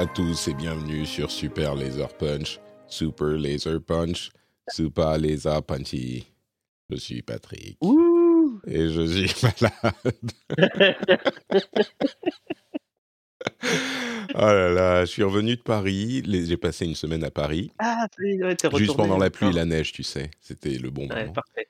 À tous et bienvenue sur Super Laser Punch, Super Laser Punch, Super Laser Punchy. Je suis Patrick Ouh et je suis malade. oh là là, je suis revenu de Paris. J'ai passé une semaine à Paris, Ah, ouais, t'es juste pendant la pluie et d'accord. la neige, tu sais. C'était le bon Ouais, moment. parfait.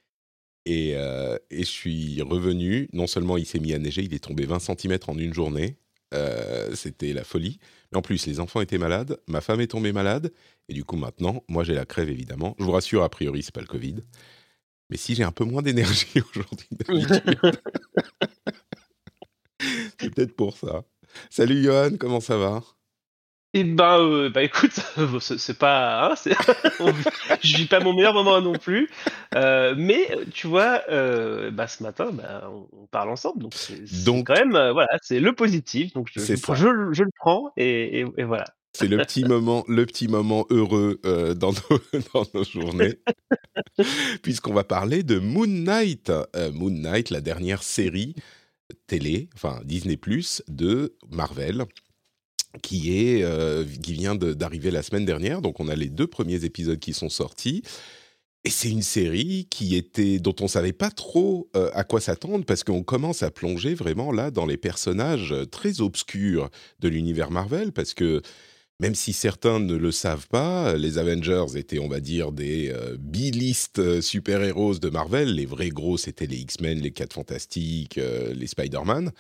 Et, euh, et je suis revenu. Non seulement il s'est mis à neiger, il est tombé 20 cm en une journée. Euh, C'était la folie. Mais en plus, les enfants étaient malades, ma femme est tombée malade. Et du coup, maintenant, moi, j'ai la crève, évidemment. Je vous rassure, a priori, c'est pas le Covid. Mais si j'ai un peu moins d'énergie aujourd'hui c'est peut-être pour ça. Salut Johan, comment ça va? Et ben, euh, bah écoute, c'est pas, hein, je vis pas mon meilleur moment non plus, Euh, mais tu vois, euh, bah ce matin, bah, on, parle ensemble, donc c'est Donc- quand même, euh, voilà, c'est le positif, donc je, le- je le prends et, et- et voilà. C'est le petit moment, le petit moment heureux euh, dans, nos, dans nos journées, puisqu'on va parler de Moon Knight. Euh, Moon Knight, la dernière série télé, enfin Disney de Marvel, qui est euh, qui vient d'arriver la semaine dernière. Donc on a les deux premiers épisodes qui sont sortis. Et c'est une série qui était dont on savait pas trop euh, à quoi s'attendre parce qu'on commence à plonger vraiment là dans les personnages euh, très obscurs de l'univers Marvel parce que même si certains ne le savent pas, les Avengers étaient, on va dire, des euh, B-list euh, super-héros de Marvel. Les vrais gros, c'était les X-Men, les 4 Fantastiques, les Spider-Man.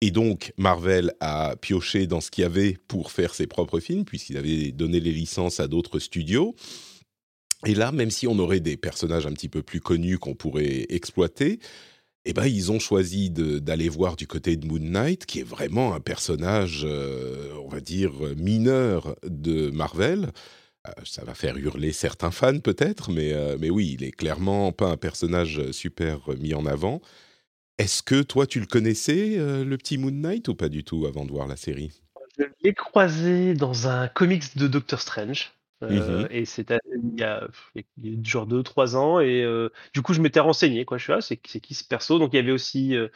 Et donc, Marvel a pioché dans ce qu'il y avait pour faire ses propres films, puisqu'il avait donné les licences à d'autres studios. Et là, même si on aurait des personnages un petit peu plus connus qu'on pourrait exploiter, eh ben, ils ont choisi d'aller voir du côté de Moon Knight, qui est vraiment un personnage, euh, on va dire, mineur de Marvel. Euh, ça va faire hurler certains fans peut-être, mais, euh, mais oui, il est clairement pas un personnage super mis en avant. Est-ce que toi, tu le connaissais, euh, le petit Moon Knight, ou pas du tout, avant de voir la série? Je l'ai croisé dans un comics de Doctor Strange. euh, Mhm. Et c'était il y a, il y a genre deux, trois ans. Et euh, du coup, je m'étais renseigné. Quoi. Je suis là, c'est c'est qui ce perso? Donc, il y avait aussi, euh,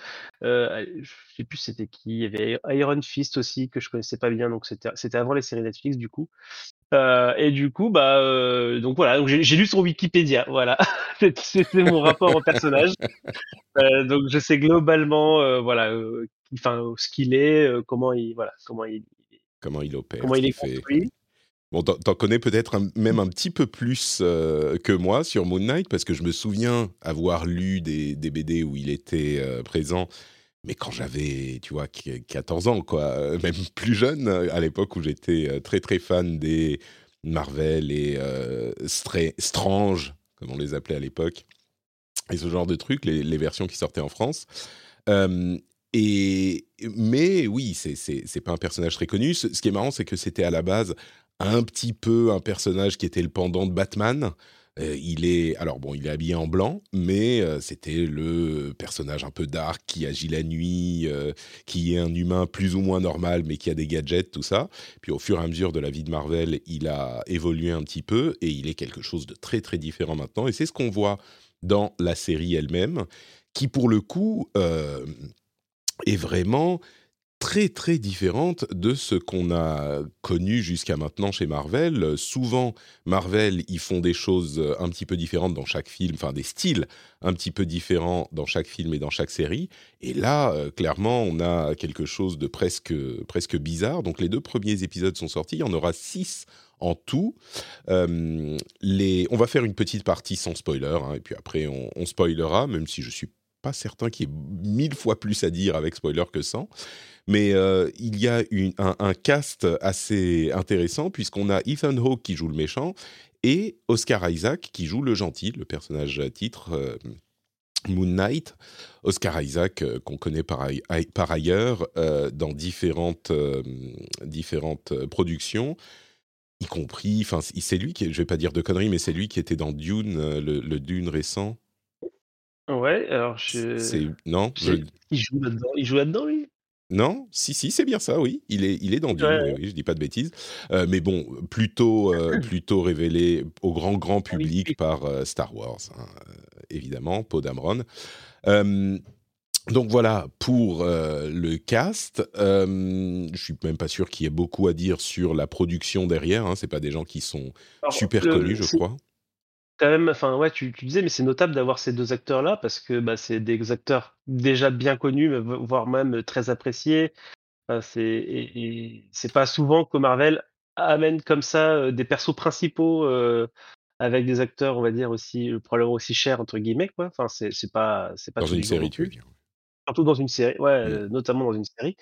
je sais plus c'était qui. Il y avait Iron Fist aussi, que je connaissais pas bien. Donc, c'était c'était avant les séries Netflix, du coup. Euh, et du coup, bah, euh, donc voilà, donc j'ai lu son Wikipédia, voilà, C'est- c'était mon rapport au personnage. Euh, donc je sais globalement, voilà, enfin ce qu'il est, comment il, voilà, comment il, Comment il opère comment il est fait construit. Bon, t'en connais peut-être même un petit peu plus euh, que moi sur Moon Knight, parce que je me souviens avoir lu des, des BD où il était euh, présent, mais quand j'avais, tu vois, qu- 14 ans, quoi, euh, même plus jeune, euh, à l'époque où j'étais euh, très très fan des Marvel et Stra- Strange, comme on les appelait à l'époque, et ce genre de trucs, les, versions qui sortaient en France. Et, mais oui, c'est- pas un personnage très connu. Ce qui est marrant, c'est que c'était à la base un petit peu un personnage qui était le pendant de Batman. Euh, il est alors bon, il est habillé en blanc, mais euh, c'était le personnage un peu dark qui agit la nuit, euh, qui est un humain plus ou moins normal, mais qui a des gadgets, tout ça. Puis au fur et à mesure de la vie de Marvel, il a évolué un petit peu et il est quelque chose de très très différent maintenant. Et c'est ce qu'on voit dans la série elle-même, qui pour le coup est vraiment très très différente de ce qu'on a connu jusqu'à maintenant chez Marvel. Souvent, Marvel, ils font des choses un petit peu différentes dans chaque film, enfin des styles un petit peu différents dans chaque film et dans chaque série. Et là, euh, clairement, on a quelque chose de presque, presque bizarre. Donc les deux premiers épisodes sont sortis, il y en aura six en tout. Euh. On va faire une petite partie sans spoiler, hein, et puis après on, on spoilera, même si je suis pas certain qu'il y ait mille fois plus à dire avec spoiler que sans. Mais euh, il y a un, cast assez intéressant puisqu'on a Ethan Hawke qui joue le méchant et Oscar Isaac qui joue le gentil, le personnage titre euh, Moon Knight. Oscar Isaac qu'on connaît par, ailleurs dans différentes, productions y compris, enfin, c'est lui qui, je vais pas dire de conneries, mais c'est lui qui était dans Dune, euh, le, Dune récent. Ouais, alors je. C'est non. Il joue là-dedans. Il joue là-dedans, lui? Non, si, si, c'est bien ça, oui. Il est, il est dans Dune, oui, je dis pas de bêtises. Euh, mais bon, plutôt, euh, plutôt révélé au grand, grand ah public par Star Wars, hein, évidemment, Poe Dameron. Donc voilà pour le cast. Je suis même pas sûr qu'il y ait beaucoup à dire sur la production derrière. Hein. C'est pas des gens qui sont super connus, je crois. Quand même, enfin ouais, tu, disais, mais c'est notable d'avoir ces deux acteurs-là parce que bah, c'est des acteurs déjà bien connus, voire même très appréciés. c'est c'est pas souvent que Marvel amène comme ça euh, des persos principaux avec des acteurs, on va dire aussi probablement aussi chers entre guillemets quoi. Enfin c'est pas c'est pas dans une série, tu veux dire surtout dans une série, ouais, mmh. notamment dans une série.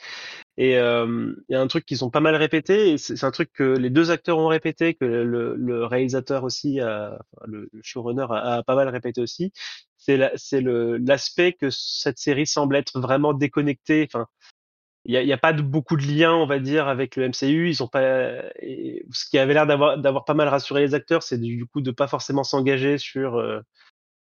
Et il y a un truc qu'ils ont pas mal répété, et c'est un truc que les deux acteurs ont répété, que le, le réalisateur aussi, a, le, showrunner a, pas mal répété aussi. C'est l'aspect que cette série semble être vraiment déconnectée. Enfin, il n'y a, a, pas de, beaucoup de liens, on va dire, avec le MCU. Ils ont pas. Et ce qui avait l'air d'avoir d'avoir pas mal rassuré les acteurs, c'est du coup de pas forcément s'engager sur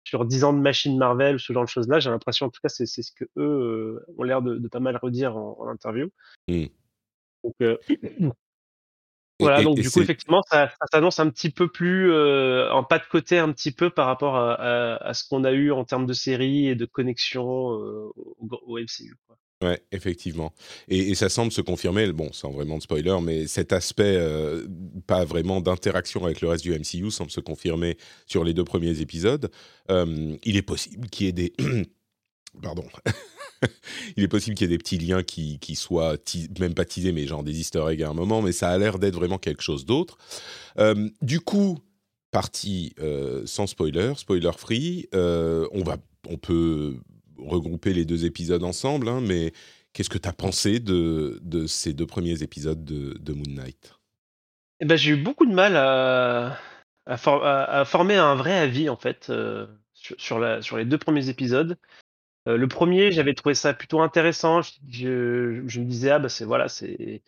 sur 10 ans de machine Marvel, ce genre de choses-là. J'ai l'impression, en tout cas, c'est ce que eux euh, ont l'air de, pas mal redire en, interview. Mmh. Donc, euh, voilà, donc du coup, effectivement, ça, s'annonce un petit peu plus euh, en pas de côté, un petit peu par rapport à, ce qu'on a eu en termes de série et de connexion au, au, MCU. Quoi. Ouais, effectivement. Et, ça semble se confirmer, bon, sans vraiment de spoiler, mais cet aspect, euh, pas vraiment d'interaction avec le reste du MCU, semble se confirmer sur les deux premiers épisodes. Euh, il est possible qu'il y ait des... Pardon. Il est possible qu'il y ait des petits liens qui, soient même pas teasés, mais genre des easter eggs à un moment, mais ça a l'air d'être vraiment quelque chose d'autre. Euh, du coup, partie sans spoiler, spoiler free, on, va, on peut regrouper les deux épisodes ensemble, hein, mais qu'est-ce que tu as pensé de, ces deux premiers épisodes de, Moon Knight? Eh ben, J'ai eu beaucoup de mal à, former un vrai avis, en fait, euh, sur les deux premiers épisodes. Euh, le premier, j'avais trouvé ça plutôt intéressant. Je, je, me disais, ah bah c'est voilà, c'est.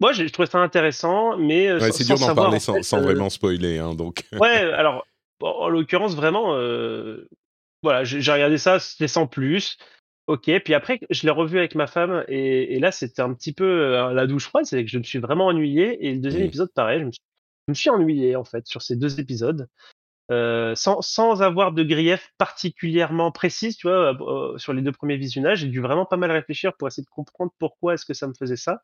Moi, j'ai trouvé ça intéressant, mais. Euh, c'est dur d'en parler sans, sans vraiment spoiler, hein, donc. ouais, alors, en l'occurrence, vraiment, voilà, j'ai regardé ça, c'était sans plus. Ok, puis après, je l'ai revu avec ma femme, et, là, c'était un petit peu euh, la douche froide, c'est que je me suis vraiment ennuyé, et le deuxième mmh. épisode, pareil, je me, suis, ennuyé, en fait, sur ces deux épisodes, euh, sans, sans, avoir de grief particulièrement précis, tu vois, euh, sur les deux premiers visionnages, j'ai dû vraiment pas mal réfléchir pour essayer de comprendre pourquoi est-ce que ça me faisait ça.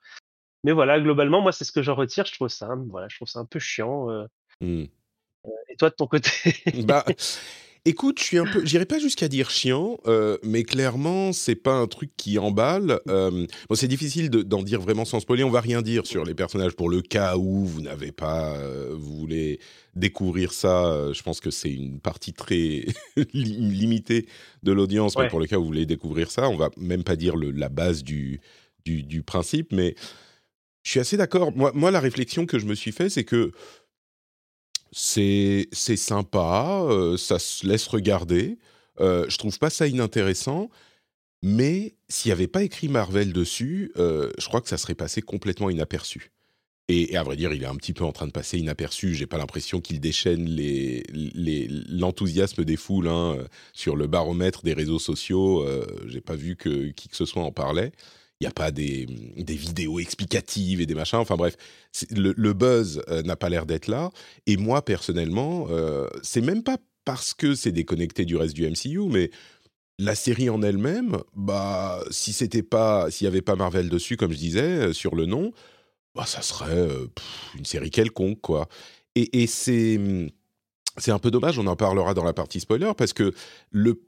Mais voilà, globalement, moi, c'est ce que j'en retire, je trouve ça, voilà, je trouve ça un peu chiant. Mmh. et toi, de ton côté? Bah, Écoute, je suis un peu, j'irai pas jusqu'à dire chiant, euh, mais clairement, c'est pas un truc qui emballe. Euh, bon, c'est difficile d'en dire vraiment sans spoiler. On va rien dire sur les personnages pour le cas où vous n'avez pas, euh, vous voulez découvrir ça. je pense que c'est une partie très limitée de l'audience, mais pour le cas où vous voulez découvrir ça, on va même pas dire le, la base du, du, du principe, mais je suis assez d'accord. Moi, moi, la réflexion que je me suis fait, c'est que c'est sympa, euh, ça se laisse regarder. Euh, je trouve pas ça inintéressant, mais s'il n'y avait pas écrit Marvel dessus, euh, je crois que ça serait passé complètement inaperçu. Et, à vrai dire, il est un petit peu en train de passer inaperçu. J'ai pas l'impression qu'il déchaîne l'enthousiasme des foules hein, sur le baromètre des réseaux sociaux. J'ai pas vu que qui que ce soit en parlait il n'y a pas des, vidéos explicatives et des machins. Enfin bref, le, buzz euh, n'a pas l'air d'être là. Et moi, personnellement, euh, c'est même pas parce que c'est déconnecté du reste du MCU, mais la série en elle-même, bah, si c'était pas, s'il n'y avait pas Marvel dessus, comme je disais, euh, sur le nom, bah, ça serait une série quelconque, quoi. Et, c'est c'est un peu dommage, on en parlera dans la partie spoiler, parce que le,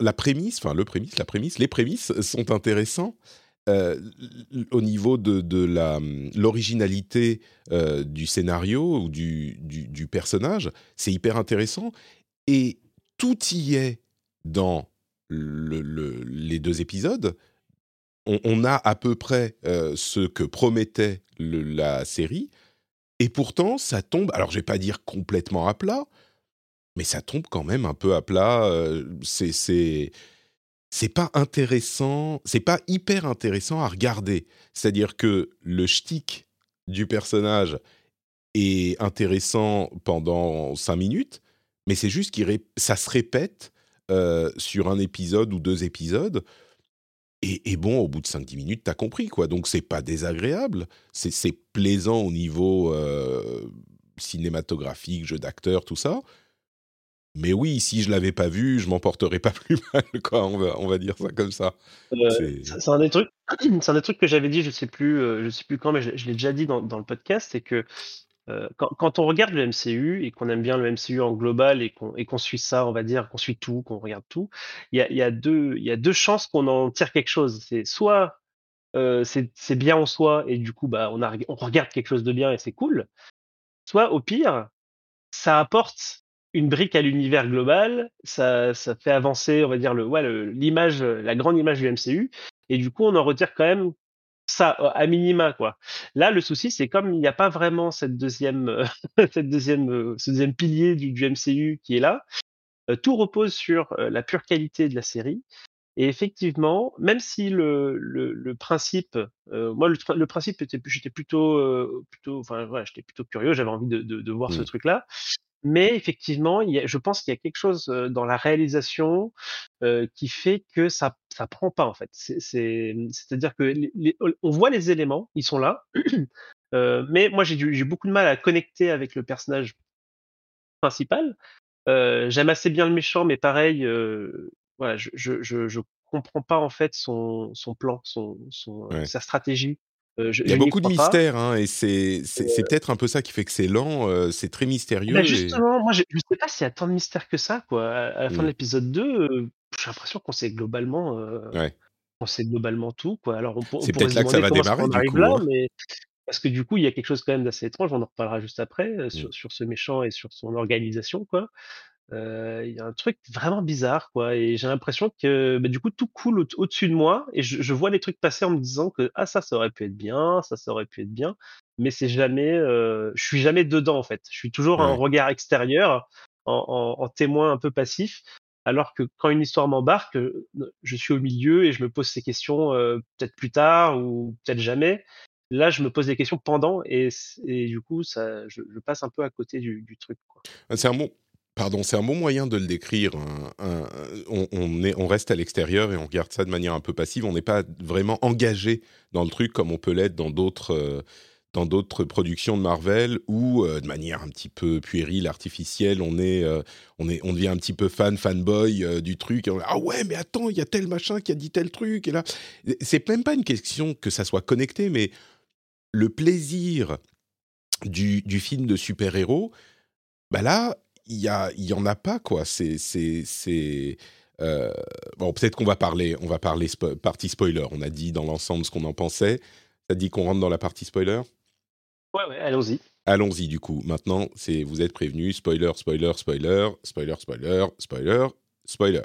la prémisse, enfin le prémisse, la prémisse, les prémices sont intéressants, euh, au niveau de, l'originalité euh, du scénario ou du, personnage, c'est hyper intéressant. Et tout y est dans les deux épisodes, on, a à peu près ce que promettait la série, et pourtant ça tombe. Alors je vais pas dire complètement à plat, mais ça tombe quand même un peu à plat. c'est c'est pas intéressant, c'est pas hyper intéressant à regarder. C'est-à-dire que le shtick du personnage est intéressant pendant cinq minutes, mais c'est juste que ça se répète euh, sur un épisode ou deux épisodes. Et, bon, au bout de 5-10 minutes, t'as compris, quoi. Donc, c'est pas désagréable. C'est plaisant au niveau euh, cinématographique, jeu d'acteur, tout ça. Mais oui, si je l'avais pas vu, je m'en porterais pas plus mal, quoi. On va, on va dire ça comme ça. Euh, c'est un des trucs, c'est un des trucs que j'avais dit, je sais plus, euh, je sais plus quand, mais je, l'ai déjà dit dans, dans, le podcast, c'est que euh, quand, quand, on regarde le MCU et qu'on aime bien le MCU en global et qu'on qu'on suit ça, on va dire, qu'on suit tout, qu'on regarde tout, il y a, y a deux, il y a deux chances qu'on en tire quelque chose. C'est soit c'est bien en soi et du coup, bah, on, a, on regarde quelque chose de bien et c'est cool. Soit au pire, ça apporte une brique à l'univers global, ça, ça fait avancer, on va dire, le, ouais, l'image, la grande image du MCU, et du coup, on en retire quand même ça, à minima, quoi. Là, le souci, c'est comme il n'y a pas vraiment cette deuxième, cette deuxième, euh, ce deuxième pilier du, du, MCU qui est là, euh, tout repose sur euh, la pure qualité de la série. Et effectivement, même si le, le, le principe, moi le, le, principe j'étais plutôt, plutôt, enfin voilà, j'étais plutôt curieux, j'avais envie de, de, de voir ce mmh. truc-là. Mais effectivement, il y a, je pense qu'il y a quelque chose dans la réalisation qui fait que ça ça prend pas en fait. C'est, c'est, à dire que les, on voit les éléments, ils sont là, mais moi j'ai, beaucoup de mal à connecter avec le personnage principal. j'aime assez bien le méchant, mais pareil, voilà, je, je, je, je comprends pas en fait son, son plan, son, son sa stratégie. Euh, il y a beaucoup de mystères, hein, et c'est euh peut-être un peu ça qui fait que c'est lent, euh, c'est très mystérieux. Bah, justement, moi je ne sais pas s'il y a tant de mystères que ça. Quoi. À, la fin de mmh. l'épisode 2, j'ai l'impression qu'on sait globalement, on sait globalement tout. Quoi. Alors c'est peut-être là que ça va démarrer du coup. Là, hein. mais... Parce que du coup, il y a quelque chose quand même d'assez étrange, on en reparlera juste après, sur, mmh. sur, ce méchant et sur son organisation. quoi il y a un truc vraiment bizarre, quoi. Et j'ai l'impression que bah, du coup tout coule au- dessus de moi et je, je vois les trucs passer en me disant que ah ça ça aurait pu être bien, ça ça aurait pu être bien, mais c'est jamais, je suis jamais dedans en fait. Je suis toujours un regard extérieur, en, en, témoin un peu passif, alors que quand une histoire m'embarque, je suis au milieu et je me pose ces questions peut-être plus tard ou peut-être jamais. Là, je me pose des questions pendant et, et du coup, ça, je, je, passe un peu à côté du, du truc. Ah, c'est un bon, Pardon, c'est un bon moyen de le décrire. on, est, on reste à l'extérieur et on regarde ça de manière un peu passive. On n'est pas vraiment engagé dans le truc comme on peut l'être dans d'autres euh, dans d'autres productions de Marvel où, euh, de manière un petit peu puérile, artificielle, on est, euh, on est, on devient un petit peu fan, fanboy du truc. ah ouais, mais attends, il y a tel machin qui a dit tel truc et là, c'est même pas une question que ça soit connecté, mais le plaisir du, du film de super-héros, bah là, il y, a, y en a pas quoi. C'est c'est euh, bon peut-être qu'on va parler on va parler partie spoiler. On a dit dans l'ensemble ce qu'on en pensait. Ça dit qu'on rentre dans la partie spoiler? Ouais ouais allons-y. Allons-y du coup. Maintenant c'est vous êtes prévenus spoiler spoiler spoiler spoiler spoiler spoiler spoiler.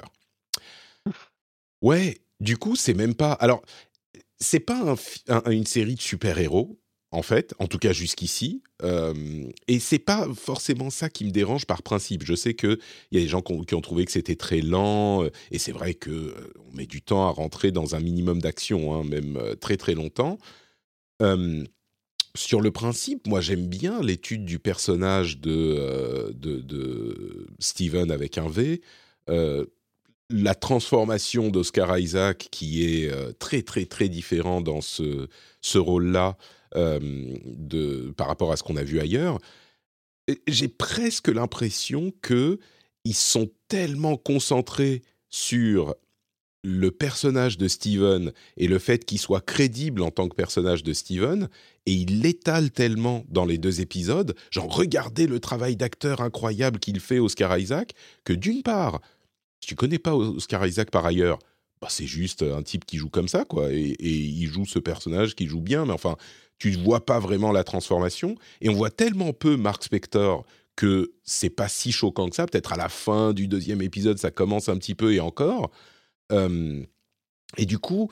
Ouais du coup c'est même pas alors c'est pas une série de super héros en fait, en tout cas jusqu'ici. Euh, et c'est pas forcément ça qui me dérange par principe. Je sais qu'il y a des gens qui ont, trouvé que c'était très lent, euh, et c'est vrai qu'on euh, on met du temps à rentrer dans un minimum d'action, hein, même euh, très très longtemps. sur le principe, moi j'aime bien l'étude du personnage de, Steven avec un V. la transformation d'Oscar Isaac qui est très très très différent dans ce, rôle-là par rapport à ce qu'on a vu ailleurs, j'ai presque l'impression que ils sont tellement concentrés sur le personnage de Steven et le fait qu'il soit crédible en tant que personnage de Steven, et il l'étale tellement dans les deux épisodes, genre regardez le travail d'acteur incroyable qu'il fait Oscar Isaac, que d'une part, si tu connais pas Oscar Isaac par ailleurs, bah c'est juste un type qui joue comme ça, quoi, et, et, il joue ce personnage qui joue bien, mais enfin, tu ne vois pas vraiment la transformation. Et on voit tellement peu Mark Spector que c'est pas si choquant que ça. Peut-être à la fin du deuxième épisode, ça commence un petit peu et encore. et du coup,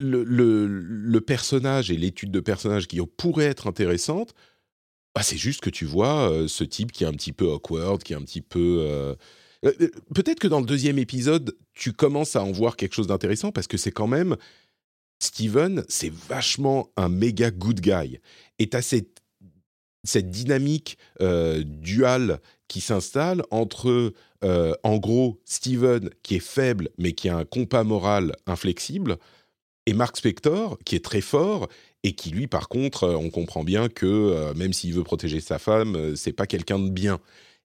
le, personnage et l'étude de personnage qui pourrait être intéressante, bah, c'est juste que tu vois ce type qui est un petit peu awkward, qui est un petit peu... Peut-être que dans le deuxième épisode, tu commences à en voir quelque chose d'intéressant parce que c'est quand même Steven, c'est vachement un méga good guy. Et tu as cette, cette dynamique duale qui s'installe entre, en gros, Steven qui est faible mais qui a un compas moral inflexible, et Mark Spector qui est très fort et qui lui par contre on comprend bien que même s'il veut protéger sa femme c'est pas quelqu'un de bien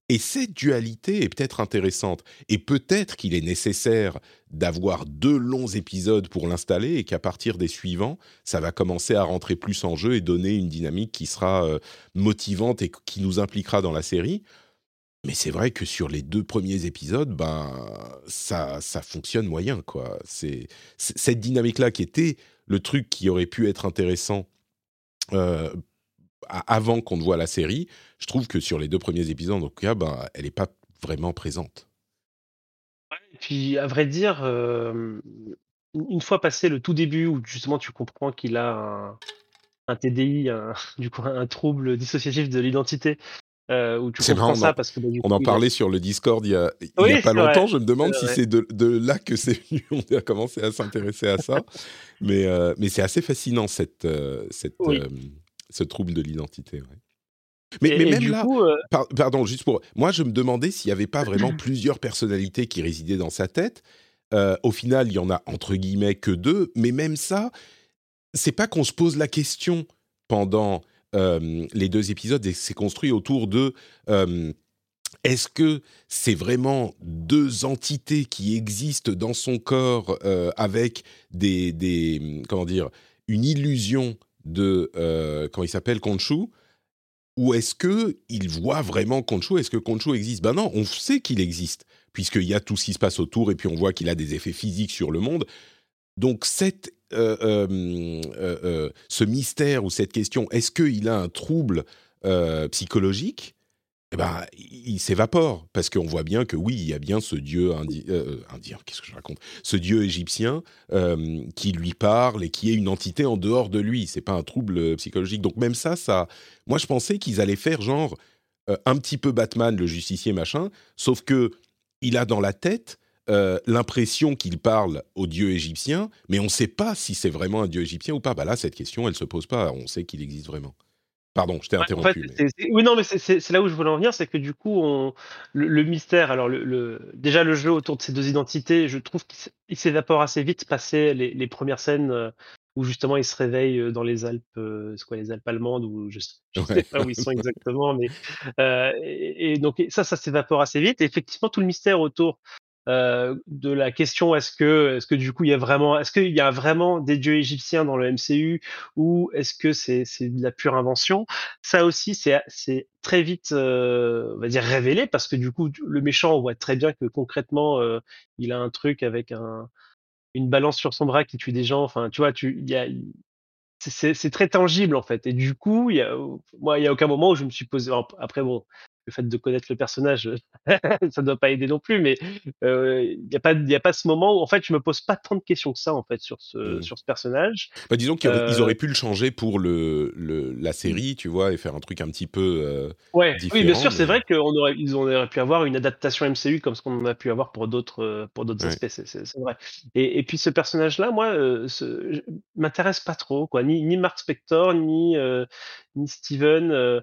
et cette dualité est peut-être intéressante et peut-être qu'il est nécessaire d'avoir deux longs épisodes pour l'installer et qu'à partir des suivants ça va commencer à rentrer plus en jeu et donner une dynamique qui sera motivante et qui nous impliquera dans la série mais c'est vrai que sur les deux premiers épisodes, ben ça, ça fonctionne moyen quoi. C'est cette dynamique là qui était le truc qui aurait pu être intéressant euh, avant qu'on ne voit la série. Je trouve que sur les deux premiers épisodes, en tout cas, ben elle n'est pas vraiment présente. et puis à vrai dire, euh, une fois passé le tout début où justement tu comprends qu'il a un, un TDI, un, du coup un trouble dissociatif de l'identité, euh, où tu comprends ça parce que bah, on en parlait sur le Discord il y a, il a pas longtemps. Je me demande si c'est de, de, là que c'est venu. On a commencé à s'intéresser à ça, mais euh, mais c'est assez fascinant cette euh, cette ce trouble de l'identité. Mais, mais même là, pardon, juste pour moi, je me demandais s'il n'y avait pas vraiment plusieurs personnalités qui résidaient dans sa tête. au final, il y en a entre guillemets que deux, mais même ça, c'est pas qu'on se pose la question pendant les deux épisodes et c'est construit autour de est-ce que c'est vraiment deux entités qui existent dans son corps avec des, des, comment dire une illusion de comment il s'appelle Konshu ou est-ce que il voit vraiment Konshu Est-ce que Konshu existe? Ben non, on sait qu'il existe puisqu'il y a tout ce qui se passe autour et puis on voit qu'il a des effets physiques sur le monde. Donc cette euh, euh, euh, ce mystère ou cette question, est-ce qu'il a un trouble psychologique? Eh ben, il s'évapore parce qu'on voit bien que oui, il y a bien ce dieu indien, qu'est-ce que je raconte? Ce dieu égyptien qui lui parle et qui est une entité en dehors de lui. C'est pas un trouble psychologique. Donc même ça, ça, moi je pensais qu'ils allaient faire genre un petit peu Batman, le justicier machin, sauf que il a dans la tête euh, l'impression qu'il parle au dieu égyptien, mais on ne sait pas si c'est vraiment un dieu égyptien ou pas. Bah là, cette question, elle ne se pose pas. On sait qu'il existe vraiment. Pardon, je t'ai interrompu. oui, non, mais c'est là où je voulais en venir, c'est que du coup, on... le, mystère, alors le, déjà le jeu autour de ces deux identités, je trouve qu'il s'évapore assez vite, passé les, premières scènes euh, où justement ils se réveillent euh, dans les Alpes, c'est quoi les Alpes allemandes, ou je, ne sais pas où ils sont exactement, mais et, et, donc ça, ça s'évapore assez vite. Et effectivement, tout le mystère autour euh, de la question est-ce que est-ce que du coup il y a vraiment est-ce qu'il y a vraiment des dieux égyptiens dans le MCU ou est-ce que c'est c'est de la pure invention? Ça aussi c'est c'est très vite euh, on va dire révélé parce que du coup le méchant on voit très bien que concrètement euh, il a un truc avec un une balance sur son bras qui tue des gens. Enfin tu vois tu il y a c'est très tangible en fait. Et du coup il y a moi il y a aucun moment où je me suis posé après bon le fait de connaître le personnage, ça ne doit pas aider non plus, mais il n'y a, pas, a pas ce moment où en fait je me pose pas tant de questions que ça en fait sur ce, mmh. sur ce personnage. Bah, disons qu'ils auraient pu le changer pour le, le, la série, tu vois, et faire un truc un petit peu ouais. Oui, bien sûr, c'est vrai qu'ils aurait, ils auraient pu avoir une adaptation MCU comme ce qu'on a pu avoir pour d'autres pour d'autres aspects, c'est vrai. Et, et, puis ce personnage-là, moi, ce, m'intéresse pas trop, quoi. Ni, ni Mark Spector, ni, ni Steven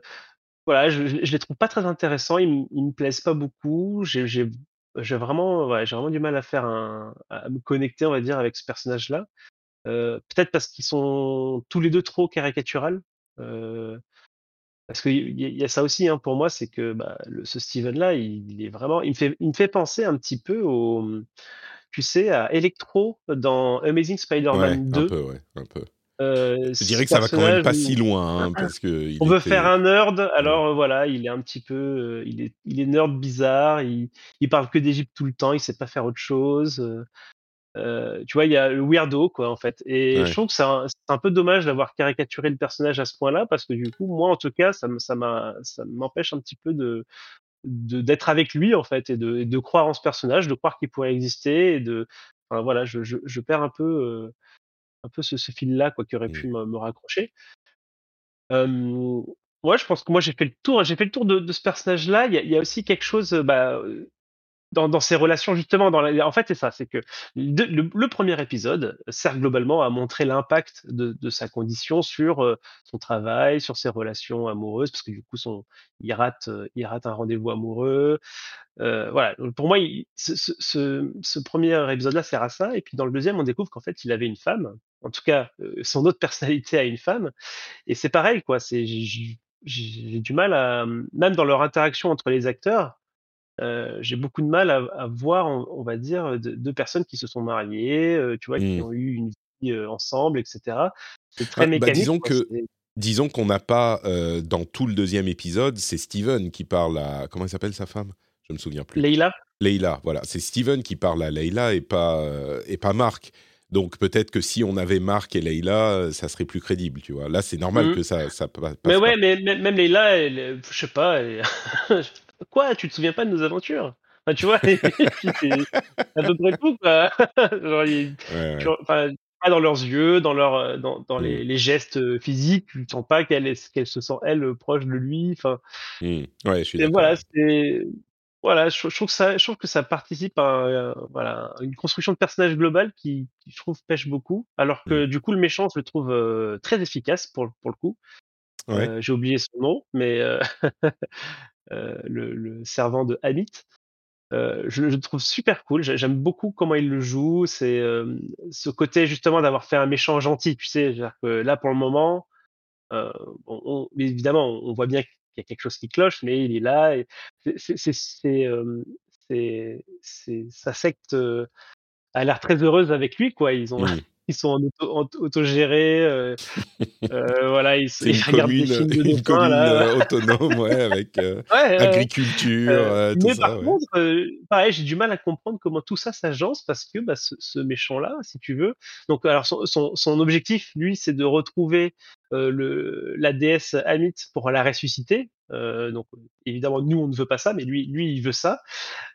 voilà, je, je, les trouve pas très intéressants. Ils, me- me plaisent pas beaucoup. J'ai vraiment, ouais, vraiment du mal à faire un, à me connecter, on va dire, avec ce personnage-là. Euh, peut-être parce qu'ils sont tous les deux trop caricaturales. Euh, parce qu'il y, y a ça aussi, hein, pour moi, c'est que bah, le- ce Steven-là, il, il est vraiment, il me fait, il me fait penser un petit peu au, tu sais, à Electro dans Amazing Ouais, Spider-Man un 2. peu, ouais, un peu. Euh, Je dirais que ça va quand même pas si loin, hein, parce que on veut faire un nerd, alors euh, voilà, il est un petit peu, euh, il est, il est nerd bizarre, il, il parle que d'Égypte tout le temps, il sait pas faire autre chose. Euh, tu vois, il y a le weirdo quoi en fait. Et je trouve que c'est un, un, peu dommage d'avoir caricaturé le personnage à ce point-là, parce que du coup, moi en tout cas, ça, ça m'empêche un petit peu de d'être avec lui en fait et de, de croire en ce personnage, de croire qu'il pourrait exister et de Enfin, voilà, je, je, je perds un peu, un peu ce, ce fil-là, quoi, qui aurait Mmh. pu me, me raccrocher. Euh, ouais, je pense que moi j'ai fait le tour. J'ai fait le tour de, de ce personnage-là. Il y a, il y a aussi quelque chose, bah, dans, dans ses relations justement. En fait, c'est ça, c'est que le, premier épisode sert globalement à montrer l'impact de, sa condition sur euh, son travail, sur ses relations amoureuses, parce que du coup, son, il rate, euh, il rate un rendez-vous amoureux. Euh, voilà. Donc, pour moi, ce, ce, premier épisode-là sert à ça. Et puis dans le deuxième, on découvre qu'en fait, il avait une femme. En tout cas, son autre personnalité a une femme. Et c'est pareil, quoi. J'ai du mal à même dans leur interaction entre les acteurs, j'ai beaucoup de mal à à voir, on on va dire, de 2 personnes qui se sont mariées, tu vois, qui Mmh. ont eu une vie, ensemble et cetera. C'est très Ah, bah, mécanique, disons que disons qu'on n'a pas dans tout le deuxième épisode, c'est Steven qui parle à comment elle s'appelle sa femme? Je me souviens plus. Leïla? Leila, voilà, c'est Steven qui parle à Leila et pas et pas Marc. Donc peut-être que si on avait Marc et Leila, ça serait plus crédible, tu vois. Là, c'est normal Mmh. que ça ça pa- passe Mais ouais, mais mais même heu, je sais pas, elle quoi? Tu te souviens pas de nos aventures? Enfin, tu vois? C'est à peu près tout, quoi. Genre il Ouais, enfin, pas dans leurs yeux, dans leur, heu, dans dans Mm. les les gestes, heu, physiques, tu sens pas qu'elle se sent elle, heu, proche de lui, enfin Mm. Ouais, je suis et voilà, c'est voilà, je je trouve que ça je trouve que ça participe à voilà, une construction de personnage globale qui qui je trouve pêche beaucoup. Alors que du coup le méchant je le trouve, très efficace pour pour le coup. Ouais. J'ai oublié son nom, mais le le servant de Hamit. Heu, je le trouve super cool. J'ai j'aime beaucoup comment il le joue. C'est, hem, ce côté justement d'avoir fait un méchant gentil, tu sais? Là, pour le moment, on évidemment, on voit bien qu'il y a quelque chose qui cloche, mais il est là et sa secte, a l'air très heureuse avec lui, quoi. Ils ont. Ils sont en auto autogérés, heu heu, voilà, ils ils regardent des commune, films de une commune là. euh, autonome, ouais, avec euh, Ouais, agriculture, euh, tout mais ça, par ouais. contre, pareil, j'ai du mal à comprendre comment tout ça s'agence parce que, bah, ce ce méchant-là, si tu veux donc alors son son son objectif, lui, c'est de retrouver, le la déesse Amit pour la ressusciter, donc évidemment, nous, on ne veut pas ça, mais lui lui, il veut ça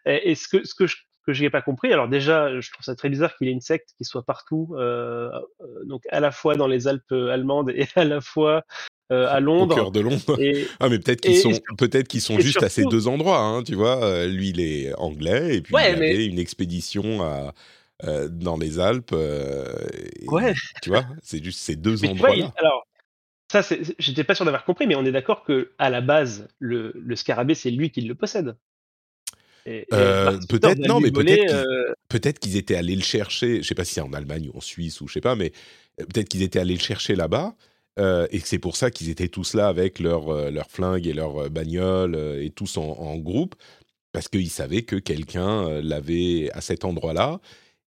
et et ce que ce que je que j'ai pas compris, alors déjà, je trouve ça très bizarre qu'il y ait une secte qui soit partout, heu heu, donc à la fois dans les Alpes, allemandes et à la fois, à Au Londres cœur de Londres. et Ah, mais peut-être qu'ils sont, peut-être qu'ils sont juste à ces deux endroits, hein, tu vois. Euh, lui, il est anglais, et puis ouais, il mais avait une expédition à, euh, dans les Alpes, euh, et ouais. tu vois, c'est juste ces deux endroits-là. alors ça, j'étais pas sûr d'avoir compris, mais on est d'accord que à la base, le le scarabée, c'est lui qui le possède? Euh, peut-être non, mais voler, peut-être qu'ils, étaient allés le chercher. Je sais pas si c'est en Allemagne ou en Suisse ou je sais pas, mais euh, peut-être qu'ils étaient allés le chercher là-bas. euh, et que c'est pour ça qu'ils étaient tous là avec leurs euh, leurs flingues et leurs euh, bagnoles euh, et tous en, en groupe parce qu'ils savaient que quelqu'un euh, l'avait à cet endroit-là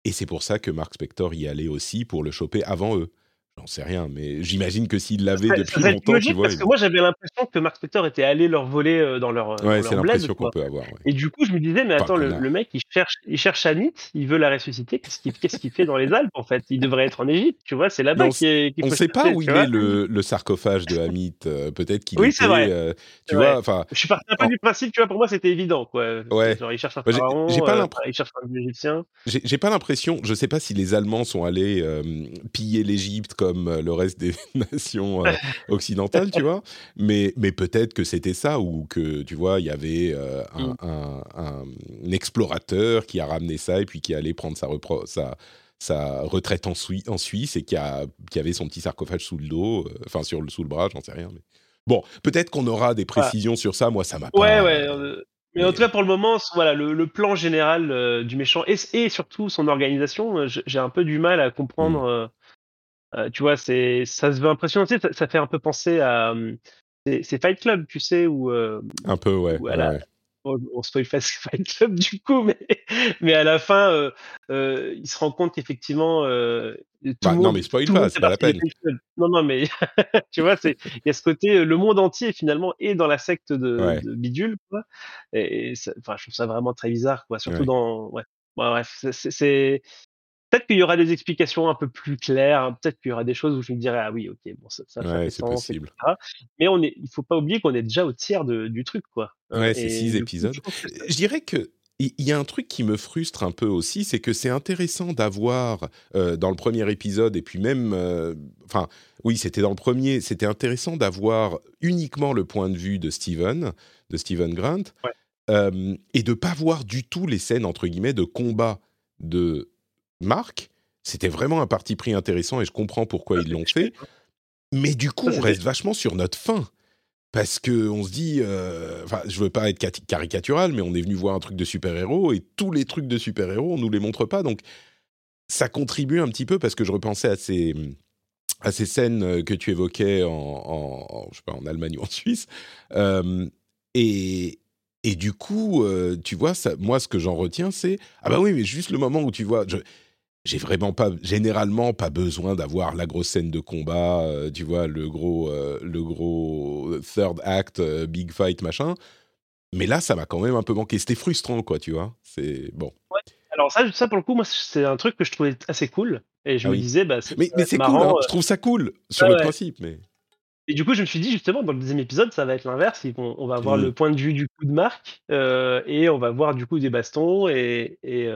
Et c'est pour ça que Mark Spector y allait aussi pour le choper avant eux. J'en sais rien, mais j'imagine que s'il ça l'avait serait ça depuis serait longtemps, tu vois. parce que moi, j'avais l'impression que Mark Spector était allé leur voler, heu, dans leur, dans Ouais, c'est l'impression qu'on peut avoir. Ouais. Et du coup, je me disais: «Mais attends, le mec, il cherche il cherche Amit, il veut la ressusciter, qu'est-ce qu'il fait dans les Alpes, en fait? Il devrait être en Égypte, tu vois? C'est là-bas qu'il est qu'il On faut sait pas où il vois?» est le, le sarcophage de Hamit. euh, Peut-être qu'il Oui, était, c'est vrai, euh, tu vois. Enfin, Je suis parti un peu en- du principe, tu vois, pour moi, c'était évident, quoi. ouais. Genre, il cherche un J'ai pharaon, l'impression. il cherche un Égyptien. J'ai pas l'impression, je sais pas si les Allemands sont allés euh, piller l'Égypte comme euh, le reste des nations euh, occidentales, tu vois, mais, mais peut-être que c'était ça, ou que, tu vois, il y avait euh, un, Mmh. un- un explorateur qui a ramené ça et puis qui allait prendre sa, sa, sa retraite en, Sui- en Suisse et qui, a, qui avait son petit sarcophage sous le dos, enfin sur le, sous le bras, j'en sais rien. Mais... Bon, peut-être qu'on aura des précisions sur ça, moi ça m'a Ouais, pas... ouais, euh, heu, mais en tout cas, pour le moment, voilà, le le plan général, du méchant et surtout son organisation, j'ai un peu du mal à comprendre, heu heu, tu vois, c'est ça se veut impressionnant, tu sais, ça ça fait un peu penser à, mmh, c'est Fight Club, tu sais, où, heu, Un peu, ouais. où à ouais, la ouais. on on spoil Fight Club du coup, mais mais à la fin, heu, il se rend compte qu'effectivement, Bah, non, mais spoil pas, c'est pas la peine. Non, non, mais tu vois, c'est il y a ce côté, le monde entier finalement est dans la secte de Ouais, de bidule, quoi et et ça enfin, je trouve ça vraiment très bizarre, quoi, surtout dans ouais, bah, bref, c'est peut-être qu'il y aura des explications un peu plus claires, hein, peut-être qu'il y aura des choses où je me dirais: «Ah oui, OK, bon ça ça Ouais, c'est sens» et possible. mais on est il faut pas oublier qu'on est déjà au tiers de du truc, quoi, Ouais, c'est six coup, épisodes. Je dirais que il y, a un truc qui me frustre un peu aussi, c'est que c'est intéressant d'avoir euh, dans le premier épisode et puis même, euh, enfin, oui, c'était dans le premier, c'était intéressant d'avoir uniquement le point de vue de Steven, de Steven Grant, euh, et de pas voir du tout les scènes entre guillemets de combat de Mark. C'était vraiment un parti pris intéressant et je comprends pourquoi ils l'ont fait. Mais du coup, on reste vachement sur notre fin parce que on se dit, euh, enfin, je veux pas être caricatural, mais on est venu voir un truc de super-héros et tous les trucs de super-héros, on nous les montre pas, donc ça contribue un petit peu parce que je repensais à ces à ces scènes euh, que tu évoquais en, en, je sais pas, en Allemagne ou en Suisse, euh, et et du coup, tu vois, ça, moi, ce que j'en retiens, c'est ah bah oui, mais juste le moment où tu vois, je, j'ai vraiment pas, généralement pas besoin d'avoir la grosse scène de combat, euh, tu vois, le gros, euh, le gros third act, euh, big fight, machin. Mais là, ça m'a quand même un peu manqué. C'était frustrant, quoi, tu vois. C'est bon. Alors ça, ça pour le coup, moi, c'est un truc que je trouvais assez cool. Et je ah me disais, bah, mais, mais c'est cool. Hein. Je trouve ça cool sur le principe, mais. Et du coup, je me suis dit justement, dans le deuxième épisode, ça va être l'inverse. On, va avoir mmh. le point de vue du coup de Marc et on va voir du coup des bastons et, et,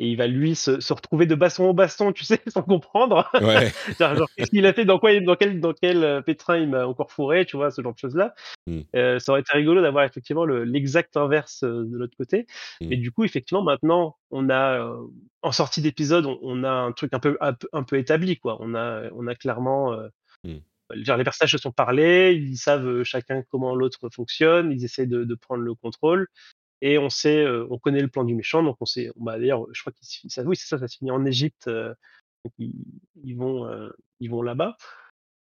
et il va lui se, se, retrouver de baston en baston, tu sais, sans comprendre. Ouais. genre, qu'est-ce qu'il a fait, dans quoi, dans quel, dans quel euh, pétrin il m'a encore fourré, tu vois, ce genre de choses-là. Mm. Euh, ça aurait été rigolo d'avoir effectivement l'exact inverse euh, de l'autre côté. Mm. Mais du coup, effectivement, maintenant, on a, euh, en sortie d'épisode, on, on, a un truc un peu, un peu, établi, quoi. On a, on a clairement. Mm. Genre, les personnages se sont parlés, ils savent chacun comment l'autre fonctionne, ils essaient de, de, prendre le contrôle et on sait, on connaît le plan du méchant, donc on sait, bah, d'ailleurs, je crois qu'ils, ça, oui, c'est ça, ça se finit en Égypte, ils, vont, ils vont là-bas.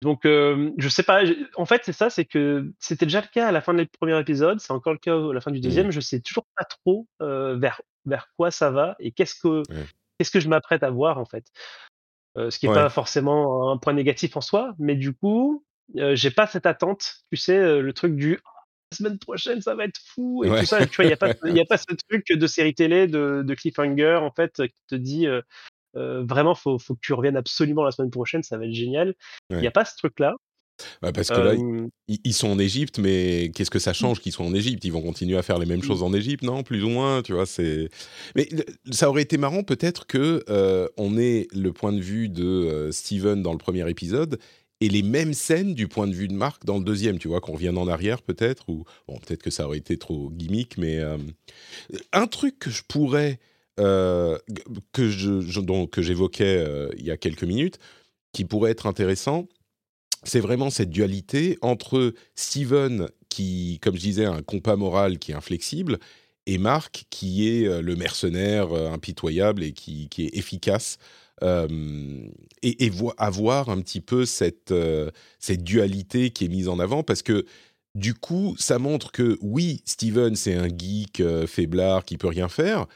Donc, je sais pas. En fait, c'est ça, c'est que c'était déjà le cas à la fin du premier épisode, c'est encore le cas à la fin du deuxième. Mmh. Je sais toujours pas trop vers vers quoi ça va et qu'est-ce que qu'est-ce que je m'apprête à voir en fait. ce qui est pas forcément un point négatif en soi, mais du coup, j'ai pas cette attente. Tu sais, le truc du semaine prochaine, ça va être fou et tout ça. Tu vois, il n'y a, pas, a pas ce truc de série télé, de, de cliffhanger, en fait, qui te dit euh, euh, vraiment, faut, faut que tu reviennes absolument la semaine prochaine, ça va être génial. Il n'y a pas ce truc-là. Bah parce que là, ils, sont en Égypte, mais qu'est-ce que ça change qu'ils soient en Égypte? Ils vont continuer à faire les mêmes choses en Égypte, non? Plus ou moins, tu vois. C'est. Mais ça aurait été marrant peut-être que euh, on ait le point de vue de Steven dans le premier épisode et les mêmes scènes du point de vue de Marc dans le deuxième, tu vois, qu'on revienne en arrière peut-être, ou bon, peut-être que ça aurait été trop gimmick, mais euh, un truc que je pourrais, euh, que je, donc, que j'évoquais euh, il y a quelques minutes, qui pourrait être intéressant, c'est vraiment cette dualité entre Steven, qui, comme je disais, a un compas moral qui est inflexible, et Marc, qui est le mercenaire impitoyable et qui, qui est efficace et, et avoir un petit peu cette, cette dualité qui est mise en avant parce que du coup, ça montre que oui, Steven, c'est un geek faiblard qui peut rien faire,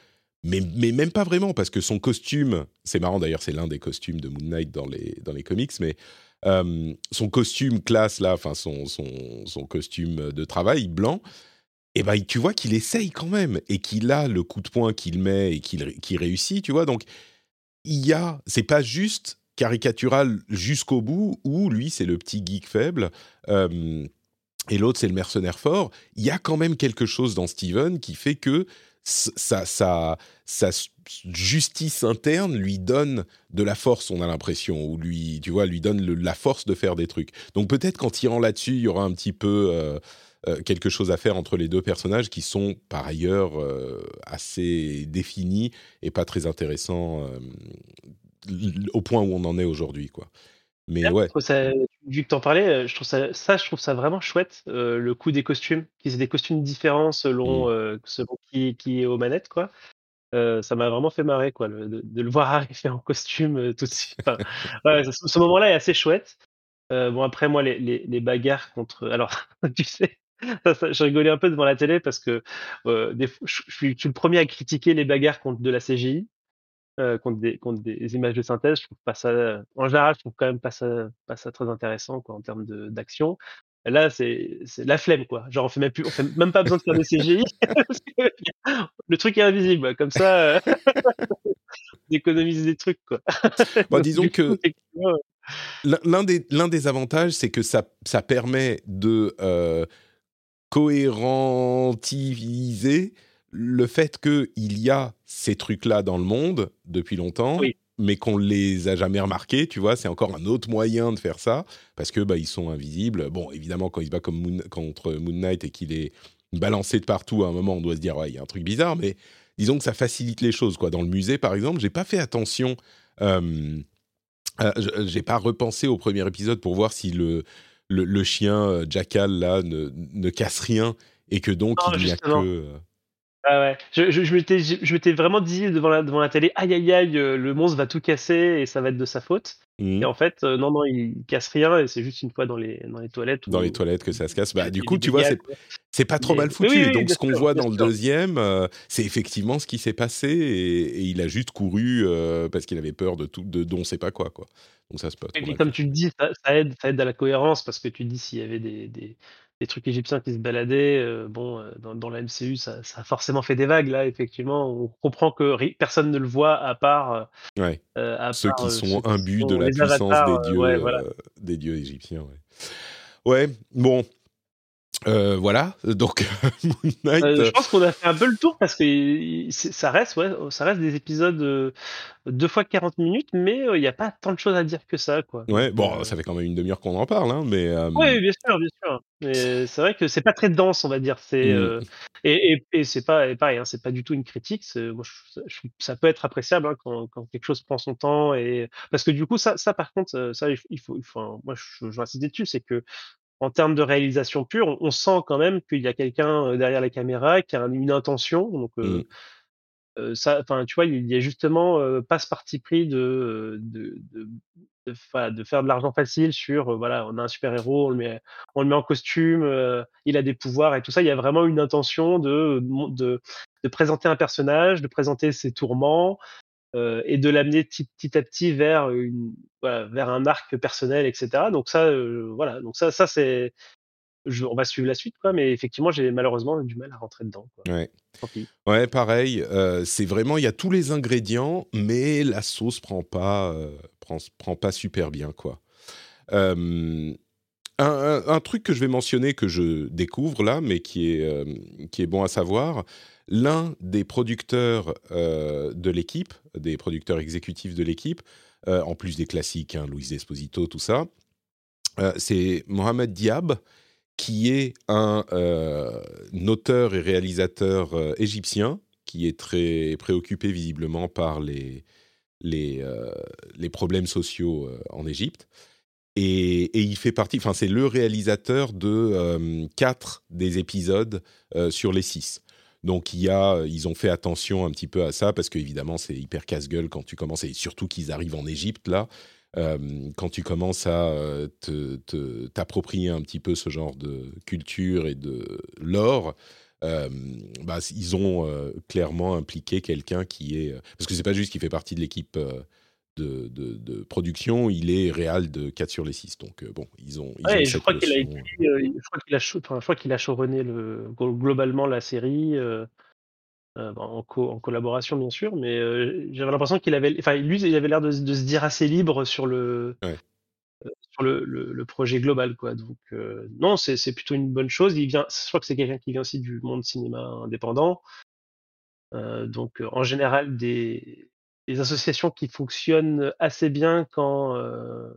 mais, même pas vraiment, parce que son costume, c'est marrant d'ailleurs, c'est l'un des costumes de Moon Knight dans les, comics, mais son costume classe, là, enfin son, costume de travail blanc, et eh ben, tu vois qu'il essaye quand même, et qu'il a le coup de poing qu'il met et qu'il réussit, tu vois, donc il y a, c'est pas juste caricatural jusqu'au bout où lui c'est le petit geek faible euh, et l'autre c'est le mercenaire fort. Il y a quand même quelque chose dans Steven qui fait que sa, justice interne lui donne de la force, on a l'impression, ou lui, tu vois, lui donne la force de faire des trucs. Donc peut-être qu'en tirant là-dessus, il y aura un petit peu euh, quelque chose à faire entre les deux personnages qui sont par ailleurs euh, assez définis et pas très intéressants euh, au point où on en est aujourd'hui, quoi. Mais ouais. vu que t'en parlais, je trouve ça, ça, je trouve ça vraiment chouette, le coup des costumes, qui c'est des costumes différents selon, mmh. selon qui, qui, est aux manettes, quoi. ça m'a vraiment fait marrer, quoi, de, le voir arriver en costume tout de suite. ouais, ce, moment-là est assez chouette. bon, après, moi, les, les, les bagarres contre. Alors, tu sais, je rigolais un peu devant la télé parce que euh, des, je, suis, le premier à critiquer les bagarres contre de la CGI, euh, contre, des, contre des images de synthèse. Je trouve pas ça, en général, je trouve quand même pas ça, pas ça très intéressant quoi, en termes d'action. Là, c'est la flemme, quoi. Genre, on fait même plus, on fait même pas besoin de faire des CGI. le truc est invisible. Comme ça, euh, on économise des trucs, quoi. Bon, disons que l'un des, des avantages, c'est que ça, ça permet de cohérentiser le fait qu'il y a ces trucs-là dans le monde depuis longtemps, Oui. mais qu'on les a jamais remarqués, tu vois, c'est encore un autre moyen de faire ça, parce que bah, ils sont invisibles. Bon, évidemment, quand il se bat comme Moon- contre Moon Knight et qu'il est balancé de partout, à un moment, on doit se dire, ouais, il y a un truc bizarre, mais disons que ça facilite les choses, quoi. Dans le musée, par exemple, j'ai pas fait attention... euh, euh, je- j'ai pas repensé au premier épisode pour voir si le, le, le chien euh, Jackal, là, ne, ne casse rien, et que donc, Non, il n'y a que... Ah ouais. Je, je, je m'étais, je, je m'étais vraiment dit devant la, devant la télé, aïe aïe aïe, euh, le monstre va tout casser et ça va être de sa faute. hmm. Et en fait, euh, non, non, il casse rien et c'est juste une fois dans les, dans les toilettes. dans les toilettes que ça se casse. Bah, du coup, tu vois, c'est c'est pas trop Mais- mal foutu. oui, donc, bien ce qu'on sûr, voit bien dans le sûr. deuxième, euh, c'est effectivement ce qui s'est passé et, et il a juste couru euh, parce qu'il avait peur de tout, de, d'on sait pas quoi, quoi. Donc ça se passe. Et puis comme tu le dis, ça, ça aide, ça aide à la cohérence parce que tu dis s'il y avait des, des, des trucs égyptiens qui se baladaient, euh, bon, euh, dans, dans la MCU, ça, ça a forcément fait des vagues là. Effectivement, on comprend que personne ne le voit à part, Ouais. euh, à Ceux part, qui sont imbus de la puissance avatars, des dieux, ouais, voilà. des dieux égyptiens. Ouais. Ouais. Bon. Euh, voilà. Donc Moon Knight. Euh, euh, je pense qu'on a fait un peu le tour parce que ça reste, ouais, ça reste des épisodes euh, deux fois 40 minutes, mais il n'y a pas tant de choses à dire que ça, quoi. Ouais. Bon, ça fait quand même une demi-heure qu'on en parle, hein, mais. Oui, bien sûr, bien sûr. Mais c'est vrai que c'est pas très dense, on va dire. C'est Mm. et, et, et c'est pas et pareil, hein, c'est pas du tout une critique. c'est- Moi, je, je- ça peut être appréciable hein, quand, quand quelque chose prend son temps et parce que du coup, ça, ça par contre, ça il faut, il faut, il faut- moi, je, je vais insister dessus, c'est que en termes de réalisation pure, on, on sent quand même qu'il y a quelqu'un euh, derrière la caméra qui a une intention. Donc euh, Mm. euh, ça, enfin, tu vois, il y a justement euh, pas ce parti pris de de, de, de, fa- de faire de l'argent facile sur euh, voilà, on a un super héros, on le met, on le met en costume, il a des pouvoirs et tout ça. Il y a vraiment une intention de de, de présenter un personnage, de présenter ses tourments euh, et de l'amener petit, petit à petit vers une voilà, vers un arc personnel, etc. Donc ça, euh, voilà, donc ça, ça c'est je- on va suivre la suite, quoi. Mais effectivement, j'ai malheureusement du mal à rentrer dedans. Quoi. Ouais. Pareil. euh, c'est vraiment, il y a tous les ingrédients, mais la sauce prend pas, prend, prend pas super bien, quoi. Un, un- un truc que je vais mentionner que je découvre là, mais qui est, qui est bon à savoir, l'un des producteurs euh, de l'équipe, des producteurs exécutifs de l'équipe, euh, en plus des classiques, hein, Luis Esposito, tout ça, euh, c'est Mohamed Diab, qui est un, auteur et réalisateur égyptien, qui est très préoccupé visiblement par les, problèmes sociaux en Égypte. Et, il fait partie, enfin c'est le réalisateur de quatre des épisodes sur les six. Donc il y a, ils ont fait attention un petit peu à ça parce qu'évidemment c'est hyper casse-gueule quand tu commences et surtout qu'ils arrivent en Égypte là. Euh, quand tu commences à euh, t'approprier un petit peu ce genre de culture et de lore, euh, bah, ils ont euh, clairement impliqué quelqu'un qui est parce que c'est pas juste qu'il fait partie de l'équipe euh, de, de- de production, il est réal de 4 sur les 6. Donc euh, bon, ils ont. Ils Ouais, ont et je crois qu'il a notion. écrit, je crois qu'il a, show- enfin, je crois qu'il a showrunné le, glo- globalement la série. euh, euh, bon, en, co- en collaboration bien sûr, mais euh, j'avais l'impression qu'il avait, enfin lui, il avait l'air de, se- de se dire assez libre sur le, Ouais. sur le, le, le projet global, quoi. Donc non, c'est c'est plutôt une bonne chose. Il vient, je crois que c'est quelqu'un qui vient aussi du monde cinéma indépendant. Donc en général des, des associations qui fonctionnent assez bien quand euh,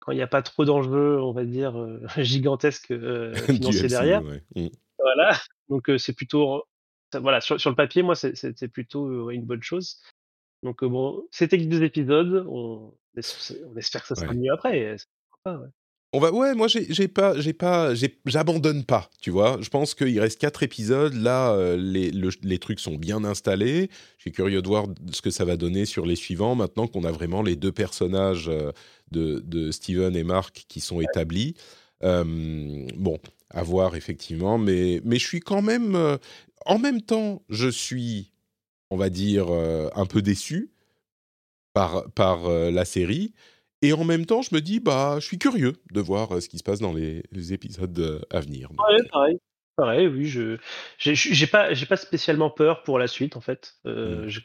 quand il n'y a pas trop d'enjeux, on va dire euh, gigantesques euh, financiers derrière. ouais. Mm. Voilà. Donc euh, c'est plutôt voilà sur, sur le papier, moi c'est plutôt une bonne chose. Donc bon, c'était que deux épisodes. On, on espère que ça sera Ouais. mieux après. ouais. On va, ouais, moi j'ai pas, j'ai pas, j'abandonne pas, tu vois. Je pense qu'il reste quatre épisodes. Là, euh, les, le- les trucs sont bien installés. Je suis curieux de voir ce que ça va donner sur les suivants. Maintenant qu'on a vraiment les deux personnages euh, de, de Steven et Mark qui sont établis. Euh, bon, à voir effectivement, mais mais je suis quand même, en même temps, je suis, on va dire, un peu déçu par par la série. Et en même temps, je me dis, bah, je suis curieux de voir euh, ce qui se passe dans les, les épisodes euh, à venir. Donc, Ouais, pareil. Pareil, oui, je j'ai pas j'ai pas spécialement peur pour la suite en fait. Euh, je-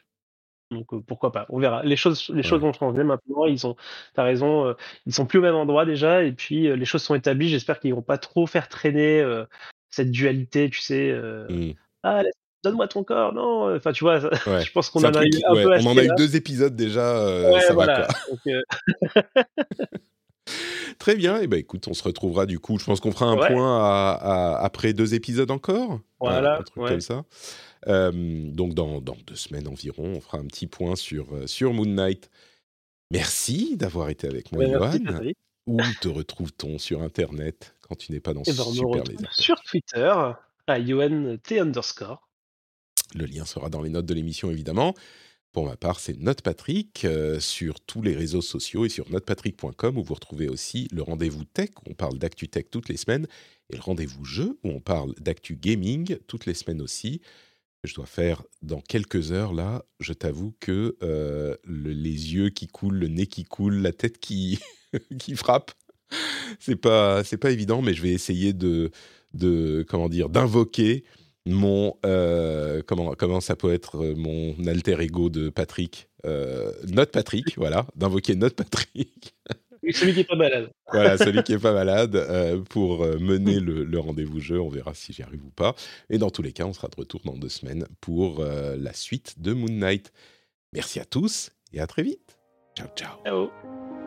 donc euh, pourquoi pas, on verra. Les choses les choses vont changer maintenant. Ils ont, t'as raison, euh, ils sont plus au même endroit déjà et puis les choses sont établies. J'espère qu'ils vont pas trop faire traîner cette dualité, tu sais. euh, mm. ah la donne-moi ton corps, non. Enfin, tu vois, Ouais. je pense qu'on en a eu un ouais, peu on en a eu deux épisodes déjà, euh, Ouais, ça va quoi. Donc, euh, Très bien, et ben écoute, on se retrouvera du coup. Je pense qu'on fera un Ouais. point à- à- après deux épisodes encore. Voilà, un truc ouais. comme ça. Euh, donc dans, dans deux semaines environ, on fera un petit point sur, euh, sur Moon Knight. Merci d'avoir été avec moi, ouais, merci, Johan. Où te retrouve-t-on sur Internet quand tu n'es pas dans Et ben, on me Super retrouve Laser sur Twitter à T underscore. Le lien sera dans les notes de l'émission, évidemment. Pour ma part, c'est NotePatrick euh, sur tous les réseaux sociaux et sur notepatrick.com où vous retrouvez aussi le rendez-vous tech où on parle d'actu tech toutes les semaines et le rendez-vous jeu où on parle d'actu gaming toutes les semaines aussi. Je dois faire dans quelques heures là. Je t'avoue que euh, le- les yeux qui coulent, le nez qui coule, la tête qui qui frappe, c'est pas pas évident, mais je vais essayer de de comment dire d'invoquer mon euh, comment comment ça peut être euh, mon alter ego de Patrick euh, notre Patrick voilà d'invoquer notre Patrick. Celui qui est pas malade. voilà celui qui est pas malade euh, pour mener le, le rendez-vous jeu. On verra si j'y arrive ou pas. Et dans tous les cas on sera de retour dans deux semaines pour la suite de Moon Knight. Merci à tous et à très vite. Ciao ciao. Ciao.